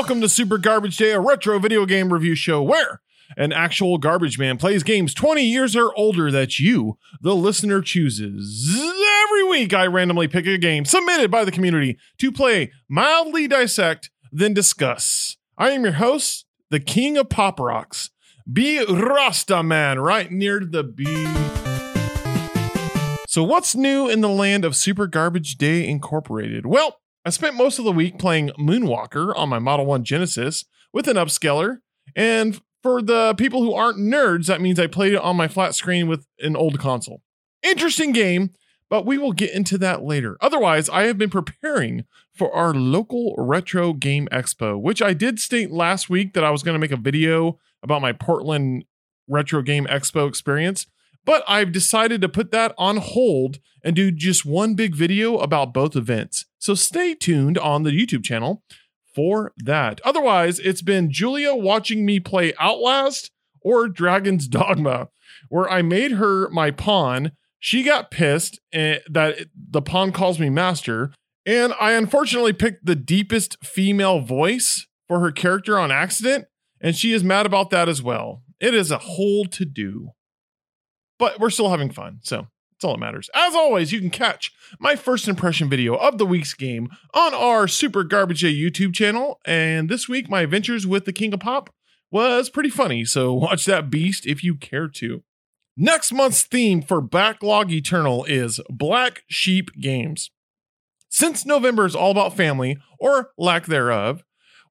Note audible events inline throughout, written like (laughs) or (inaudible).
welcome to Super Garbage Day, a retro video game review show where an actual garbage man plays games 20 years or older that you, the listener, chooses. Every week, I randomly pick a game submitted by the community to play, mildly dissect, then discuss. I am your host, the king of pop rocks, B Rasta Man, right near the B. So, what's new in the land of Super Garbage Day Incorporated? Well, I spent most of the week playing Moonwalker on my Model 1 Genesis with an upscaler. And for the people who aren't nerds, that means I played it on my flat screen with an old console. Interesting game, but we will get into that later. Otherwise, I have been preparing for our local retro game expo, which I did state last week that I was going to make a video about my Portland retro game expo experience. But I've decided to put that on hold and do just one big video about both events. So stay tuned on the YouTube channel for that. Otherwise, it's been Julia watching me play Outlast or Dragon's Dogma, where I made her my pawn. She got pissed eh, that the pawn calls me master, and I unfortunately picked the deepest female voice for her character on accident, and she is mad about that as well. It is a whole to do but we're still having fun. So that's all that matters. As always, you can catch my first impression video of the week's game on our Super Garbage Day YouTube channel. And this week, my adventures with the King of Pop was pretty funny. So (laughs) watch that beast if you care to. Next month's theme for Backlog Eternal is Black Sheep Games. Since November is all about family, or lack thereof,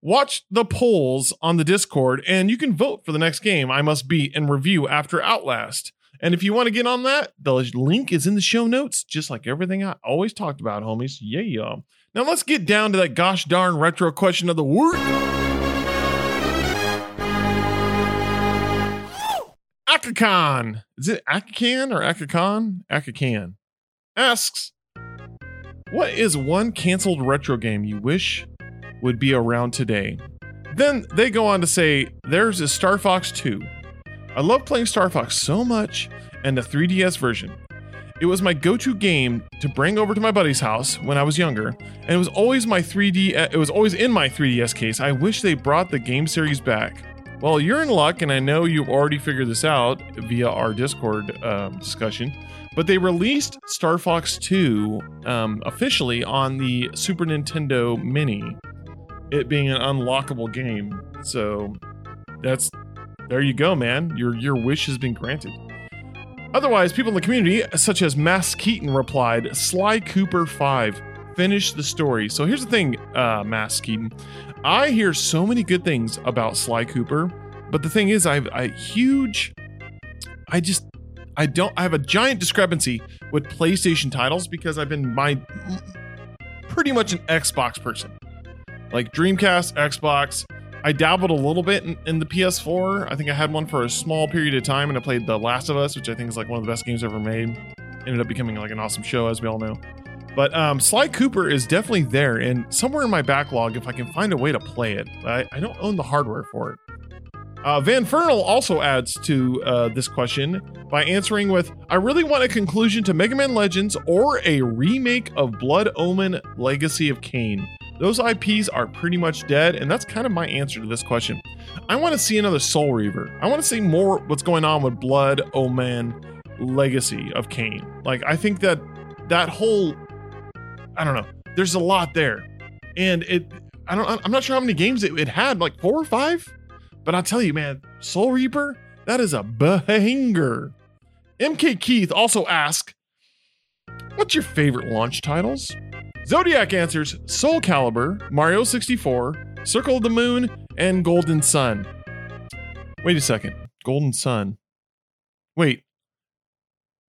watch the polls on the Discord and you can vote for the next game I must beat and review after Outlast. And if you want to get on that, the link is in the show notes, just like everything I always talked about, homies. Yeah, y'all. Now let's get down to that gosh darn retro question of the word. Akakan. Is it Akakan or Akakan? Akakan asks, What is one canceled retro game you wish would be around today? Then they go on to say, There's a Star Fox 2. I love playing Star Fox so much and the 3DS version. It was my go-to game to bring over to my buddy's house when I was younger, and it was always my 3D it was always in my 3DS case. I wish they brought the game series back. Well, you're in luck, and I know you've already figured this out via our Discord uh, discussion. But they released Star Fox 2 um, officially on the Super Nintendo Mini, it being an unlockable game. So that's there you go, man. Your your wish has been granted. Otherwise, people in the community, such as Mass Keaton, replied, Sly Cooper 5. Finish the story. So here's the thing, uh, Mass Keaton. I hear so many good things about Sly Cooper, but the thing is, I have a huge. I just. I don't. I have a giant discrepancy with PlayStation titles because I've been my. pretty much an Xbox person. Like Dreamcast, Xbox, I dabbled a little bit in, in, the PS4. I think I had one for a small period of time, and I played The Last of Us, which I think is like one of the best games ever made. Ended up becoming like an awesome show, as we all know. But um, Sly Cooper is definitely there, and somewhere in my backlog, if I can find a way to play it, I, I don't own the hardware for it. Uh, Vanfernal also adds to uh, this question by answering with I really want a conclusion to Mega Man Legends or a remake of Blood Omen Legacy of Kain. Those IPs are pretty much dead, and that's kind of my answer to this question. I want to see another Soul Reaver. I want to see more what's going on with Blood Omen Legacy of Kain. Like, I think that that whole, I don't know, there's a lot there. And it, I don't, I'm not sure how many games it, it had, like four or five? But I'll tell you, man, Soul Reaper, that is a banger. MK Keith also asked, What's your favorite launch titles? Zodiac answers Soul Calibur, Mario 64, Circle of the Moon, and Golden Sun. Wait a second. Golden Sun. Wait.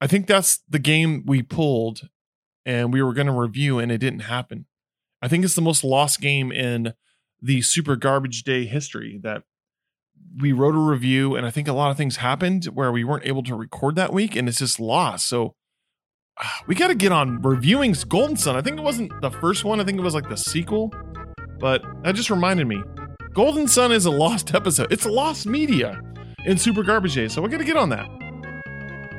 I think that's the game we pulled and we were going to review and it didn't happen. I think it's the most lost game in the Super Garbage Day history that we wrote a review and I think a lot of things happened where we weren't able to record that week and it's just lost. So we got to get on reviewing Golden Sun. I think it wasn't the first one. I think it was like the sequel. But that just reminded me. Golden Sun is a lost (laughs) episode. It's lost media in Super Garbage Day. So we got to get on that.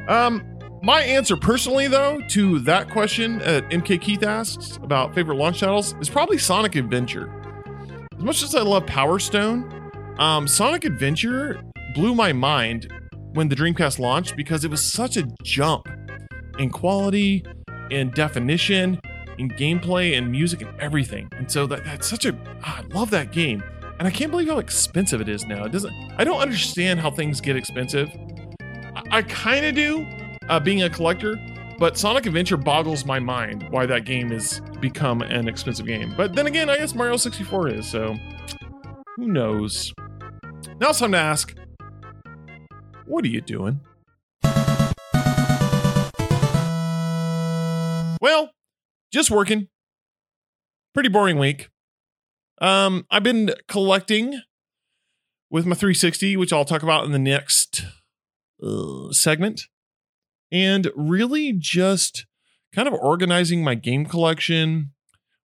Um, my answer personally, though, to that question that MK Keith asks about favorite launch titles is probably Sonic Adventure. as much as I love Power Stone, um, Sonic Adventure blew my mind when the Dreamcast launched because it was such a jump in quality, in definition, in gameplay, and music, and everything. And so that, that's such a ah, I love that game, and I can't believe how expensive it is now. It doesn't. I don't understand how things get expensive. I, I kind of do, uh, being a collector, but Sonic Adventure boggles my mind why that game has become an expensive game. But then again, I guess Mario 64 is, so who knows? Now it's time to ask what are you doing? Well, just working. Pretty boring week. Um, I've been collecting with my 360, which I'll talk about in the next uh, segment, and really just kind of organizing my game collection,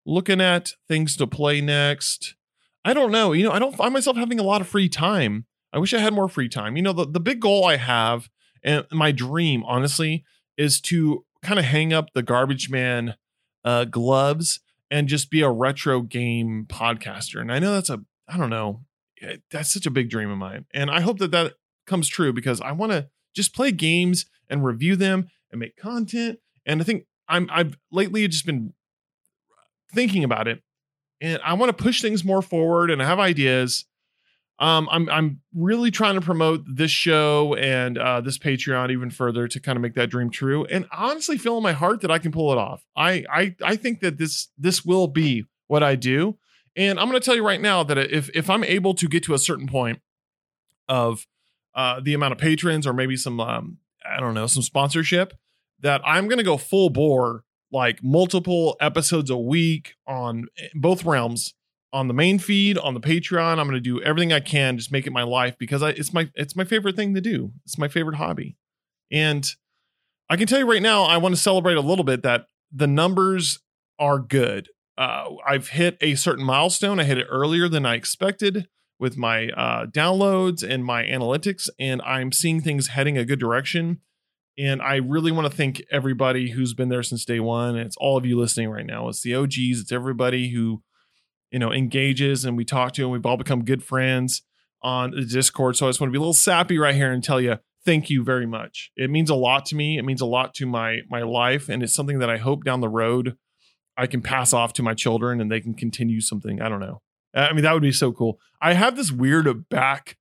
looking at things to play next. I don't know. You know, I don't find myself having a lot of free time I wish I had more free time. You know, the, the big goal I have and my dream, honestly, is to kind of hang up the garbage man uh, gloves and just be a retro game podcaster. And I know that's a, I don't know, eh, that's such a big dream of mine. And I hope that that comes true because I want to just play games and review them and make content. And I think I'm, I've lately just been thinking about it and I want to push things more forward and I have ideas um, I'm I'm really trying to promote this show and uh, this Patreon even further to kind of make that dream true. And honestly, feel in my heart that I can pull it off. I I I think that this this will be what I do. And I'm going to tell you right now that if if I'm able to get to a certain point of uh, the amount of patrons or maybe some um, I don't know some sponsorship, that I'm going to go full bore like multiple episodes a week on eh, both realms on the main feed, on the Patreon. I'm going to do everything I can, just make it my life because I, it's my it's my favorite thing to do. It's my favorite hobby, and I can tell you right now, I want to celebrate a little bit that the numbers are good. Uh, I've hit a certain milestone. I hit it earlier than I expected with my uh, downloads and my analytics, and I'm seeing things heading a good direction. And I really want to thank everybody who's been there since day one. It's all of you listening right now. It's the OGs. It's everybody who you know, engages and we talk to and we've all become good friends on the Discord. So I just want to be a little sappy right here and tell you thank you very much. It means a lot to me. It means a lot to my my life and it's something that I hope down the road I can pass off to my children and they can continue something. I don't know. I mean that would be so cool. I have this weird back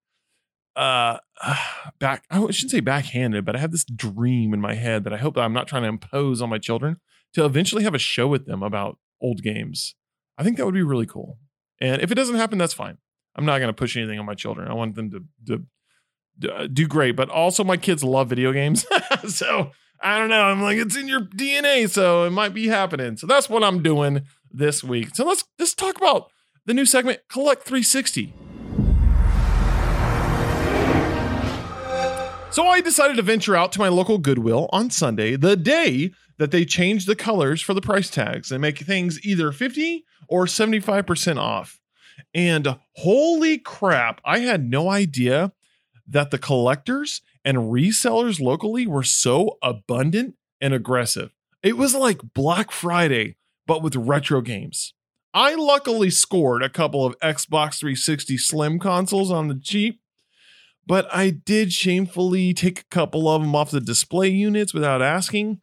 uh (sighs) back I shouldn't say backhanded, but I have this dream in my head that I hope that I'm not trying to impose on my children to eventually have a show with them about old games I think that would be really cool. And if it doesn't happen, that's fine. I'm not going to push anything on my children. I want them to, to, uh, do great. But also, my kids love video games. (laughs) so I don't know. I'm like, it's in your DNA. So it might be happening. So that's what I'm doing this week. So let's let's talk about the new segment, Collect 360. So I decided to venture out to my local Goodwill on Sunday, the day that they changed the colors for the price tags and make things either 50 or 75% off. And holy crap, I had no idea that the collectors and resellers locally were so abundant and aggressive. It was like Black Friday, but with retro games. I luckily scored a couple of Xbox 360 Slim consoles on the cheap, but I did shamefully take a couple of them off the display units without asking.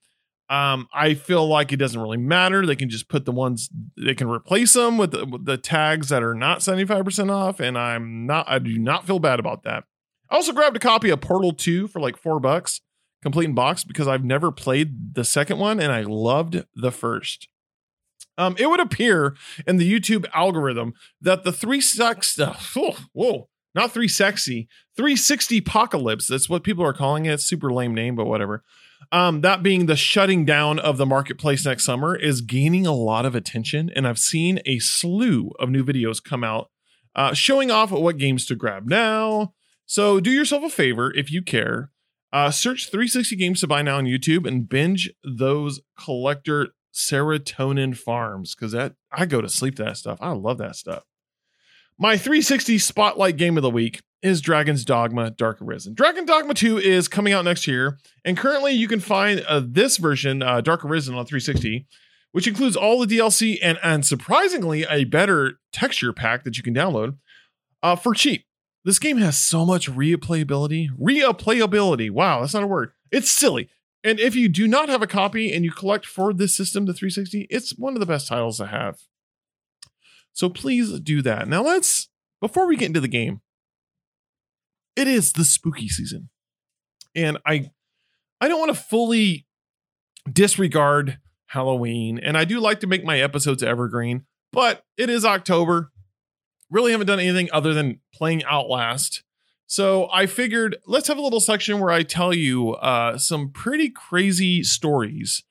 Um, I feel like it doesn't really matter. They can just put the ones they can replace them with the, with the tags that are not 75% off. And I'm not, I do not feel bad about that. I also grabbed a copy of Portal 2 for like four bucks, complete in box, because I've never played the second one and I loved the first. Um, it would appear in the YouTube algorithm that the three sex stuff, (laughs) whoa, whoa, not three sexy, 360 apocalypse. That's what people are calling it. Super lame name, but whatever um, that being the shutting down of the marketplace next summer is gaining a lot of attention, and I've seen a slew of new videos come out uh, showing off what games to grab now. So do yourself a favor if you care. Uh, search 360 games to buy now on YouTube and binge those collector serotonin farms because that I go to sleep to that stuff. I love that stuff. My 360 spotlight game of the week is Dragon's Dogma Dark Arisen. Dragon Dogma 2 is coming out next year, and currently you can find uh, this version, uh, Dark Arisen, on 360 which includes all the DLC and, and surprisingly a better texture pack that you can download uh, for cheap. This game has so much replayability. Replayability. Wow, that's not a word. It's silly. And if you do not have a copy and you collect for this system, the 360, it's one of the best titles to have. So please do that. Now let's, before we get into the game, it is the spooky season. And I I don't want to fully disregard Halloween. And I do like to make my episodes evergreen, but it is October. Really haven't done anything other than playing Outlast. So I figured let's have a little section where I tell you uh, some pretty crazy stories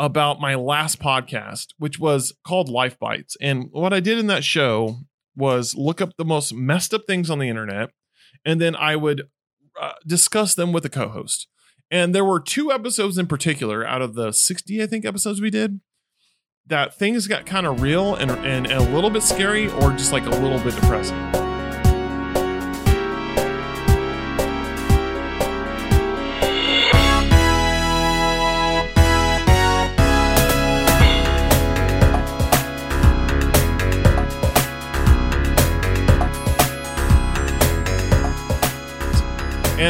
about my last podcast, which was called Life Bites. And what I did in that show was look up the most messed up things on the internet, and then I would uh, discuss them with a co host. And there were two episodes in particular out of the 60, I think, episodes we did that things got kind of real and, and, and a little bit scary or just like a little bit depressing.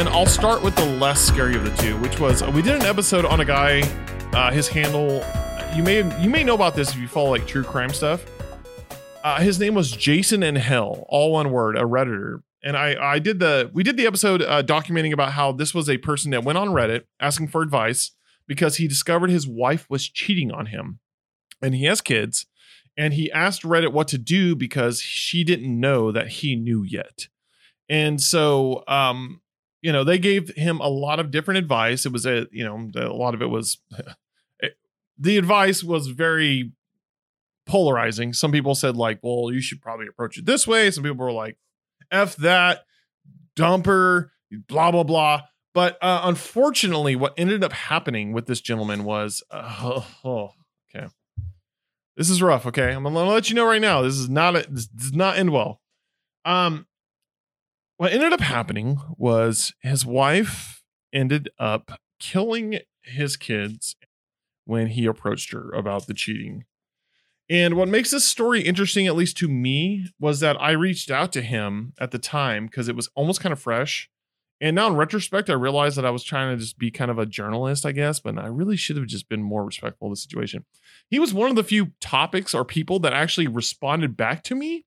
And I'll start with the less scary of the two, which was we did an episode on a guy. Uh, his handle, you may you may know about this if you follow like true crime stuff. Uh, his name was Jason in Hell, all one word, a redditor. And I I did the we did the episode uh, documenting about how this was a person that went on Reddit asking for advice because he discovered his wife was cheating on him, and he has kids, and he asked Reddit what to do because she didn't know that he knew yet. And so um you know, they gave him a lot of different advice. It was a, you know, a lot of it was (laughs) the advice was very polarizing. Some people said like, well, you should probably approach it this way. Some people were like, F that, dumper, blah, blah, blah. But uh, unfortunately, what ended up happening with this gentleman was, uh, (laughs) oh, okay, this is rough. Okay, I'm gonna let you know right now. This is not a, this does not end well. Um, what ended up happening was his wife ended up killing his kids when he approached her about the cheating. And what makes this story interesting, at least to me, was that I reached out to him at the time because it was almost kind of fresh. And now in retrospect, I realized that I was trying to just be kind of a journalist, I guess, but I really should have just been more respectful of the situation. He was one of the few topics or people that actually responded back to me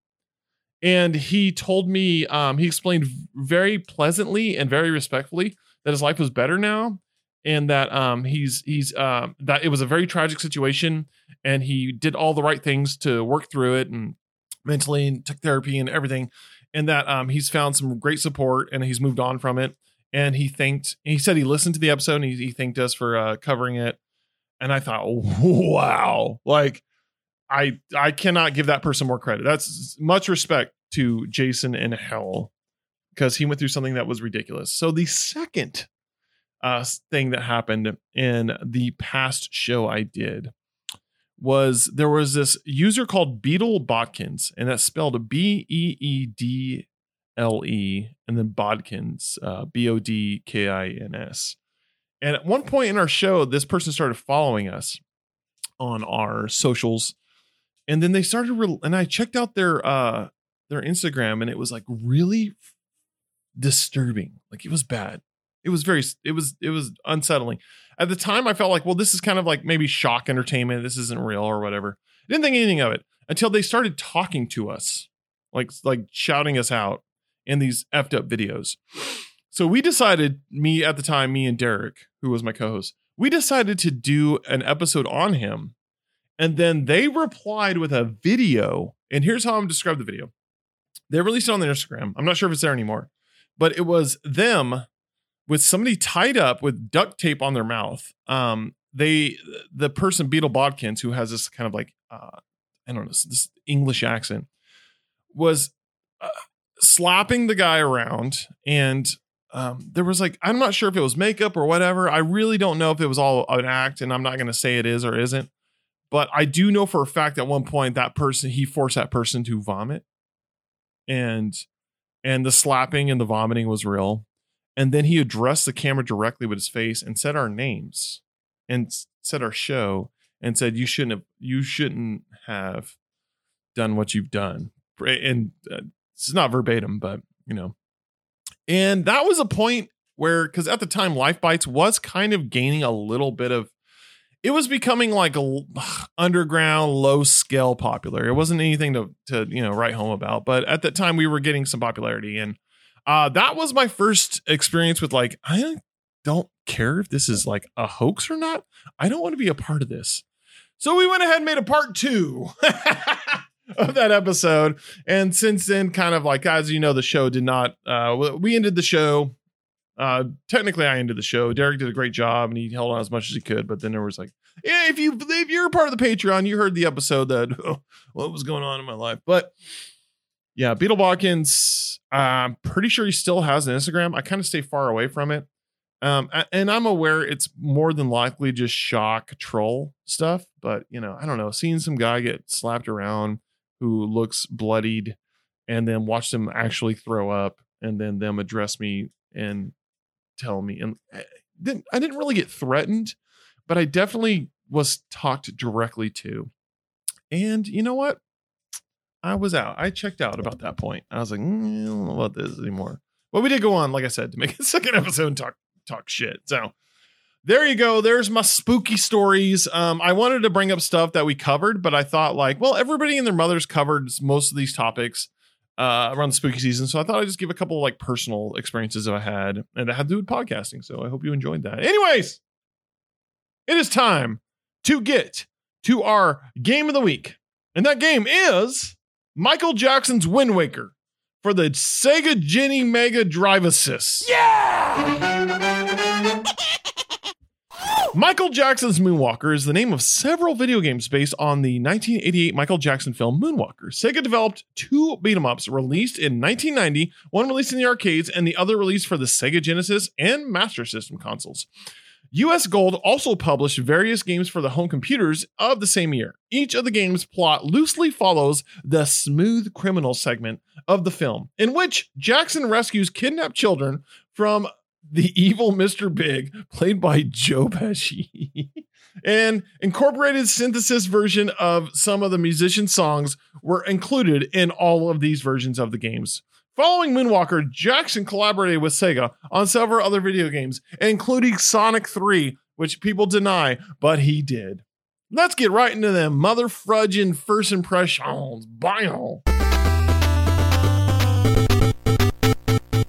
and he told me um, he explained very pleasantly and very respectfully that his life was better now and that um, he's he's uh, that it was a very tragic situation and he did all the right things to work through it and mentally and took therapy and everything. And that um, he's found some great support and he's moved on from it. And he thanked he said he listened to the episode and he, he thanked us for uh, covering it. And i thought wow. Like I I cannot give that person more credit. That's much respect to Jason in hell because he went through something that was ridiculous. So the second uh, thing that happened in the past show I did was there was this user called Beedle Bodkins, and that's spelled B E E D L E, and then Bodkins, uh, B O D K I N S. And at one point in our show, this person started following us on our socials and then they started re- and i checked out their uh their instagram and it was like really disturbing. Like it was bad. It was very it was it was unsettling. At the time i felt like well this is kind of like maybe shock entertainment this isn't real or whatever. I didn't think anything of it until they started talking to us like like shouting us out in these effed up videos. So we decided me at the time me and derek who was my co-host we decided to do an episode on him and then they replied with a video. And here's how I'm describe the video. They released it on their Instagram. I'm not sure if it's there anymore, but it was them with somebody tied up with duct tape on their mouth. Um, they the person Beedle Bodkins, who has this kind of like uh, I don't know this English accent, was uh, slapping the guy around, and um, there was like I'm not sure if it was makeup or whatever. I really don't know if it was all an act, and I'm not going to say it is or isn't. But I do know for a fact at one point that person he forced that person to vomit. And and the slapping and the vomiting was real. And then he addressed the camera directly with his face and said our names and said our show and said you shouldn't have you shouldn't have done what you've done. And uh, it's not verbatim, but you know. And that was a point where because at the time life bites was kind of gaining a little bit of it was becoming like a (sighs) underground low scale popular. It wasn't anything to to you know write home about but at that time we were getting some popularity and uh that was my first experience with like i don't care if this is like a hoax or not. I don't want to be a part of this. So we went ahead and made a part two (laughs) of that episode and since then kind of like as you know the show did not uh we ended the show uh, technically, I ended the show. Derek did a great job, and he held on as much as he could. But then there was like, yeah, if you if you're part of the Patreon, you heard the episode that (laughs) oh, what was going on in my life. But yeah, Beedle Watkins, I'm pretty sure he still has an Instagram. I kind of stay far away from it. Um, and I'm aware it's more than likely just shock troll stuff. But you know, I don't know. Seeing some guy get slapped around who looks bloodied, and then watch them actually throw up, and then them address me and tell me and I eh, didn't I didn't really get threatened, but I definitely was talked directly to. And you know what? I was out. I checked out about that point. I was like, mm, I don't know about this anymore. But we did go on, like I said, to make (laughs) a second episode and talk talk shit. So there you go. There's my spooky stories. Um, I wanted to bring up stuff that we covered, but I thought like, well, everybody and their mothers covered most of these topics uh, around the spooky season. So I thought I'd just give a couple of like personal experiences that I had and that had to do with podcasting. So I hope you enjoyed that. Anyways, it is time to get to our game of the week. And that game is Michael Jackson's Wind Waker for the Sega Genie Mega Drive Assist. Yeah! Michael Jackson's Moonwalker is the name of several video games based on the 1988 Michael Jackson film Moonwalker. Sega developed two beat 'em ups released in 1990, one released in the arcades and the other released for the Sega Genesis and Master System consoles. US Gold also published various games for the home computers of the same year. Each of the games' plot loosely follows the smooth criminal segment of the film, in which Jackson rescues kidnapped children from the evil Mr. Big, played by Joe Pesci. (laughs) and incorporated synthesis version of some of the musician songs were included in all of these versions of the games. Following Moonwalker, Jackson collaborated with Sega on several other video games, including Sonic 3, which people deny, but he did. Let's get right into them mother frudging first impressions. Bye.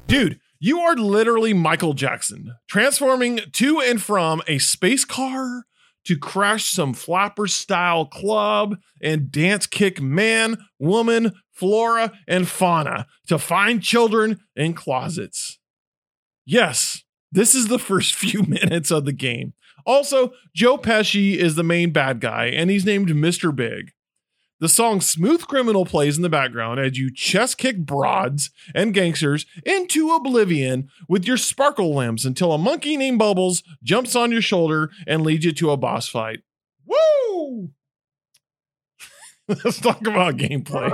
Dude, you are literally Michael Jackson, transforming to and from a space car to crash some flapper style club and dance kick man, woman, flora, and fauna to find children in closets. Yes, this is the (laughs) first few minutes of the game. Also, Joe Pesci is the main bad guy, and he's named Mr. Big. The song Smooth Criminal plays in the background as you chest kick broads and gangsters into oblivion with your sparkle limbs until a monkey named Bubbles jumps on your shoulder and leads you to a boss fight. Woo! (laughs) Let's talk about gameplay.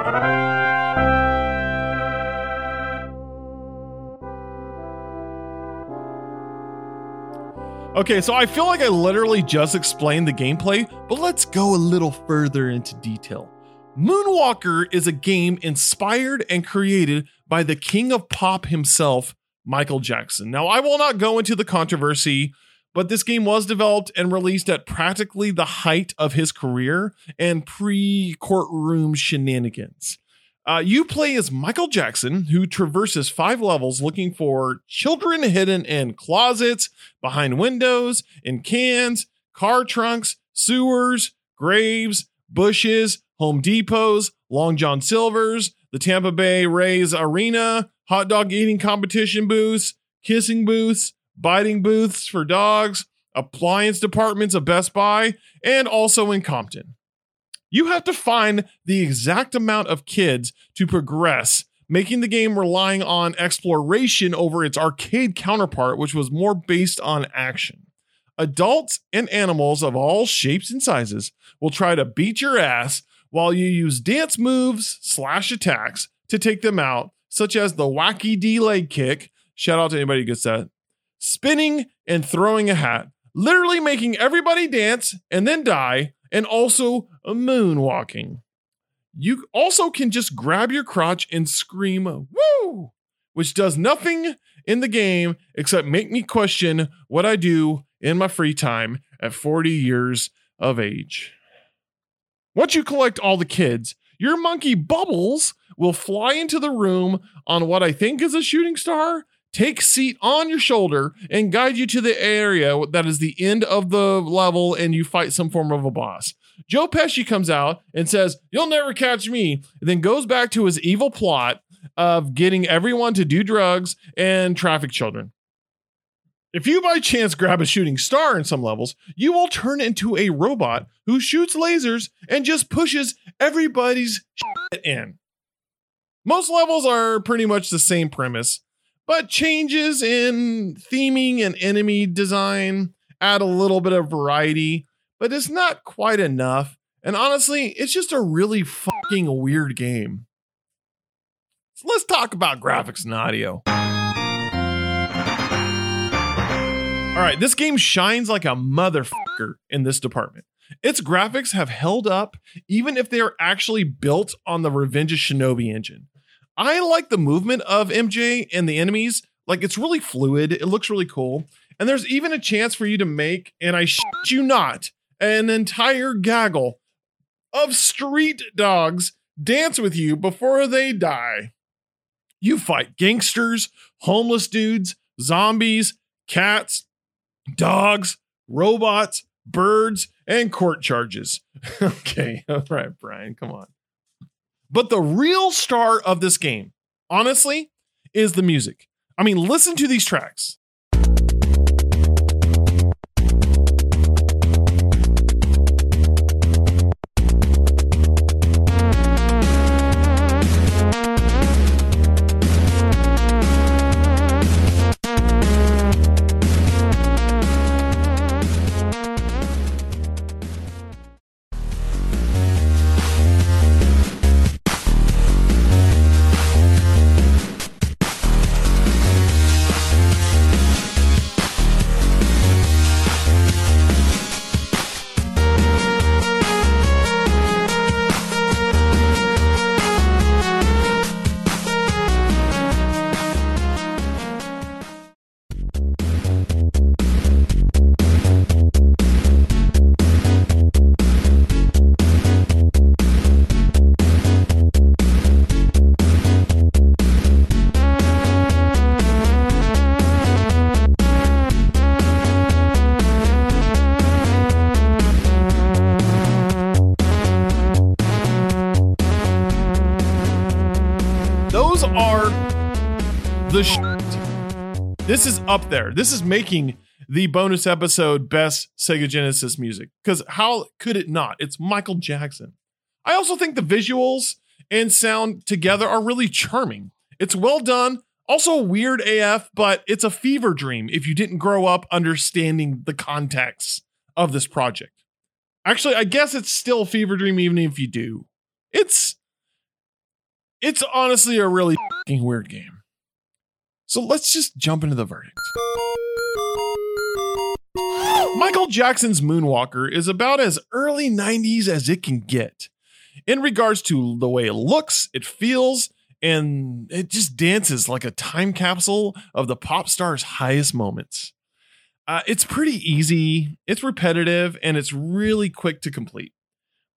Okay, so I feel like I literally just explained the gameplay, but let's go a little further into detail. Moonwalker is a game inspired and created by the king of pop himself, Michael Jackson. Now, I will not go into the controversy, but this game was developed and released at practically the height of his career and pre courtroom shenanigans. Uh, you play as Michael Jackson, who traverses five levels looking for children hidden in closets, behind windows, in cans, car trunks, sewers, graves, bushes, Home Depots, Long John Silver's, the Tampa Bay Rays Arena, hot dog eating competition booths, kissing booths, biting booths for dogs, appliance departments of Best Buy, and also in Compton. You have to find the exact amount of kids to progress, making the game relying on exploration over its arcade counterpart, which was more based on action. Adults and animals of all shapes and sizes will try to beat your ass while you use dance moves slash attacks to take them out, such as the wacky D leg kick. Shout out to anybody who gets that. Spinning and throwing a hat, literally making everybody dance and then die and also moonwalking. You also can just grab your crotch and scream, woo, which does nothing in the game except make me question what I do in my free time at 40 years of age. Once you collect all the kids, your monkey Bubbles will fly into the room on what I think is a shooting star, take seat on your shoulder, and guide you to the area that is the end of the level and you fight some form of a boss. Joe Pesci comes out and says, You'll never catch me, and then goes back to his evil plot of getting everyone to do drugs and traffic children. If you by chance grab a shooting star in some levels, you will turn into a robot who shoots lasers and just pushes everybody's shit in. Most levels are pretty much the same premise, but changes in theming and enemy design add a little bit of variety, but it's not quite enough. And honestly, it's just a really fucking weird game. So let's talk about graphics and audio. All right, this game shines like a motherfucker in this department. Its graphics have held up even if they are actually built on the Revenge of Shinobi engine. I like the movement of MJ and the enemies. Like it's really fluid. It looks really cool. And there's even a chance for you to make, and I shit you not, an entire gaggle of street dogs dance with you before they die. You fight gangsters, homeless dudes, zombies, cats, dogs, robots, birds, and court charges. (laughs) okay, (laughs) all right, Brian, come on. But the real star of this game, honestly, is the music. I mean, listen to these tracks. Up there. This is making the bonus episode best Sega Genesis music. Because how could it not? It's Michael Jackson. I also think the visuals and sound together are really charming. It's well done, also weird AF, but it's a fever dream if you didn't grow up understanding the context of this project. Actually, I guess it's still fever dream even if you do. It's it's honestly a really weird game. So let's just jump into the verdict. Michael Jackson's Moonwalker is about as early 90s as it can get in regards to the way it looks, it feels, and it just dances like a time capsule of the pop star's highest moments. Uh, it's pretty easy, it's repetitive, and it's really quick to complete.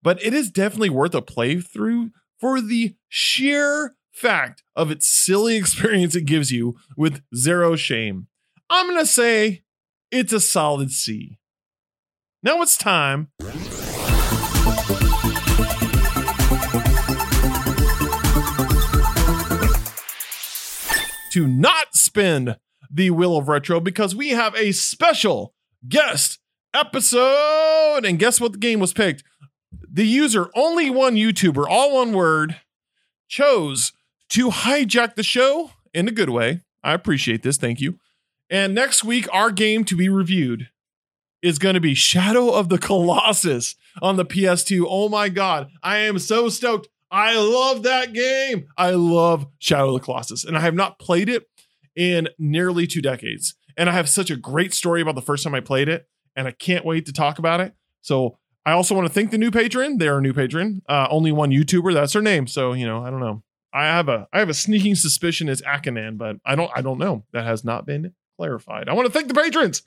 But it is definitely worth a playthrough for the sheer fact of its silly (laughs) experience it gives you with zero shame. I'm going to say it's a solid C. Now it's time. To not spin the Wheel of Retro because we have a special guest episode. And guess what the game was picked? the user, only one YouTuber, all one word, chose to hijack the show in a good way. I appreciate this. Thank you. And next week, our game to be reviewed is going to be Shadow of the Colossus on the PS2. Oh my God. I am so stoked. I love that game. I love Shadow of the Colossus, and I have not played it in nearly two decades. And I have such a great story about the first time I played it, and I can't wait to talk about it. So I also want to thank the new patron. They're a new patron. Uh, only one YouTuber. That's her name. So you know, I don't know. I have a I have a sneaking suspicion it's Akanan, but I don't I don't know. That has not been clarified. I want to thank the patrons.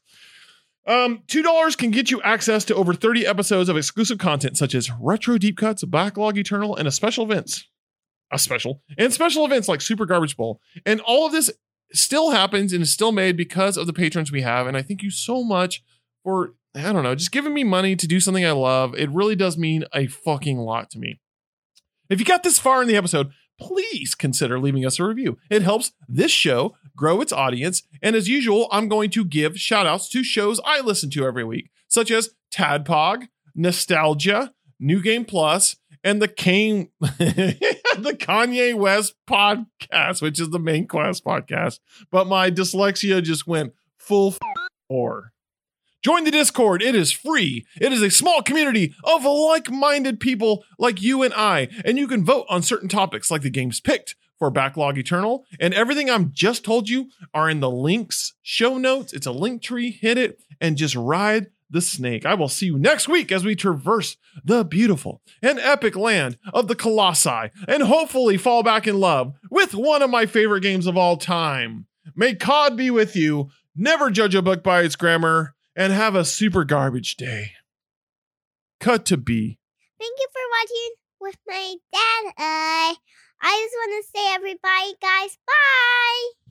Um, two dollars can get you access to over 30 episodes of exclusive content such as retro deep cuts, backlog eternal, and a special events. A special and special events like Super Garbage Bowl. And all of this still happens and is still made because of the patrons we have. And I thank you so much for I don't know, just giving me money to do something I love. It really does mean a fucking lot to me. If you got this far in the episode, please consider leaving us a review. It helps this show grow its audience. And as usual, I'm going to give shout outs to shows I listen to every week, such as Tadpog, Nostalgia, New Game Plus, and the Kane, (laughs) the Kanye West podcast, which is the main quest podcast. But my dyslexia just went full or. Join the Discord. It is free. It is a small community of like minded people like you and I. And you can vote on certain topics like the games picked for Backlog Eternal. And everything I'm just told you are in the links, show notes. It's a link tree. Hit it and just ride the snake. I will see you next week as we traverse the beautiful and epic land of the Colossi and hopefully fall back in love with one of my favorite games of all time. May COD be with you. Never judge a book by its grammar and have a super garbage day. Cut to B. Thank you for watching with my dad. Uh, I just want to say, everybody, guys, bye.